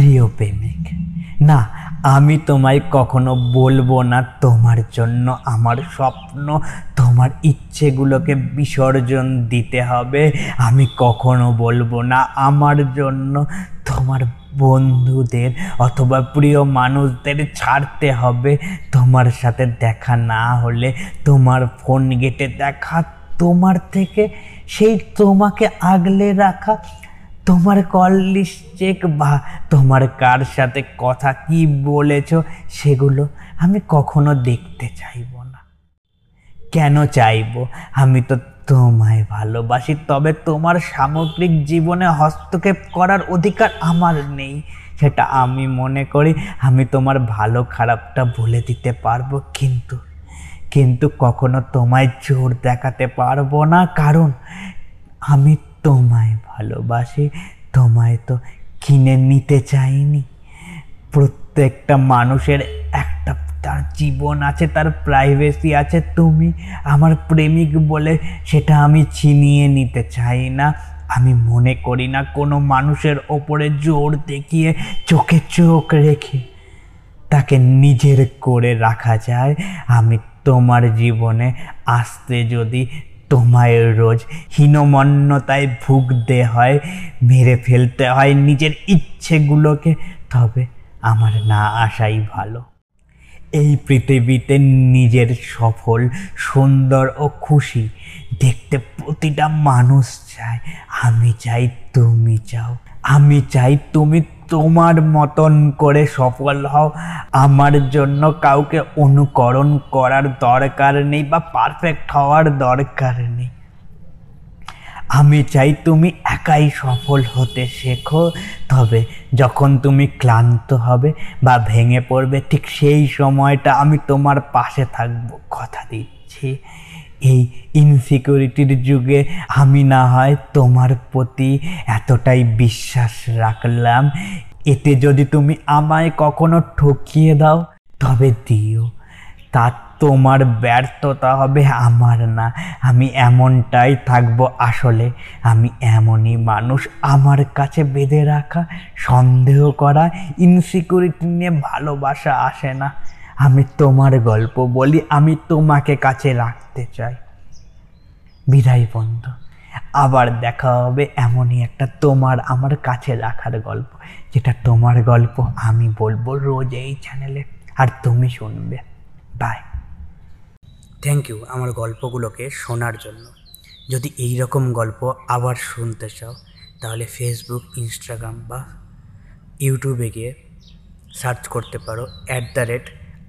প্রিয় প্রেমিক। না, আমি তোমায় কখনো বলব না তোমার জন্য, আমার স্বপ্ন, তোমার ইচ্ছেগুলোকে বিসর্জন দিতে হবে। আমি কখনো বলব না আমার জন্য তোমার বন্ধুদের অথবা প্রিয় মানুষদের ছাড়তে হবে। তোমার সাথে দেখা না হলে, তোমার ফোন গেটে দেখা, তোমার থেকে সেই তোমাকে আগলে রাখা তোমার কল লিস্ট চেক বা তোমার কার সাথে কথা কি বলেছ সেগুলো আমি কখনো দেখতে চাইব না। কেন চাইব? আমি তো তোমায় ভালোবাসি, তবে তোমার সামগ্রিক জীবনে হস্তক্ষেপ করার অধিকার আমার নেই। সেটা আমি মনে করি আমি তোমার ভালো খারাপটা বলে দিতে পারব কিন্তু কিন্তু কখনো তোমায় জোর দেখাতে পারব না। কারণ আমি তোমায় ভালোবাসি, তোমায় তো কিনে নিতে চাইনি। প্রত্যেকটা মানুষের একটা, তার জীবন আছে, তার প্রাইভেসি আছে। তুমি আমার প্রেমিক বলে সেটা আমি ছিনিয়ে নিতে চাই না। আমি মনে করি না কোনো মানুষের ওপরে জোর দেখিয়ে চোখে চোখ রেখে তাকে নিজের করে রাখা যায়। আমি তোমার জীবনে আসতে যদি তোমায় রোজ হীনমন্যতায় ভুগতে হয়, মেরে ফেলতে হয় নিজের ইচ্ছেগুলোকে, তবে আমার না আসাই ভালো। এই পৃথিবীতে নিজের সফল, সুন্দর ও খুশি দেখতে প্রতিটা মানুষ চায়, আমি চাই তুমি চাও, আমি চাই তুমি তোমার মতন করে সফল হও। আমার জন্য কাউকে অনুকরণ করার দরকার নেই বা পারফেক্ট হওয়ার দরকার নেই। আমি চাই তুমি একাই সফল হতে শেখো। তবে যখন তুমি ক্লান্ত হবে বা ভেঙে পড়বে, ঠিক সেই সময়টা আমি তোমার পাশে থাকব, কথা দিচ্ছি। এই ইনসিকিউরিটির যুগে আমি না হয় তোমার প্রতি এতটাই বিশ্বাস রাখলাম। এতে যদি তুমি আমায় কখনো ঠকিয়ে দাও, তবে দিও। তা তোমার ব্যর্থতা হবে আমার না। আমি এমনটাই থাকব আসলে। আমি এমনই মানুষ আমার কাছে বেঁধে রাখা, সন্দেহ করা ইনসিকিউরিটি নিয়ে ভালোবাসা আসে না। আমি তোমার গল্প বলি, আমি তোমাকে কাছে রাখতে চাই। বিদায় বন্ধু, আবার দেখা হবে এমনই একটা তোমার আমার কাছে রাখার গল্প, যেটা তোমার গল্প আমি বলব রোজ এই চ্যানেলে আর তুমি শুনবে। বাই থ্যাংক ইউ আমার গল্পগুলোকে শোনার জন্য। যদি এই রকম গল্প আবার শুনতে চাও, তাহলে ফেসবুক ইনস্টাগ্রাম বা ইউটিউবে গিয়ে সার্চ করতে পারো at the rate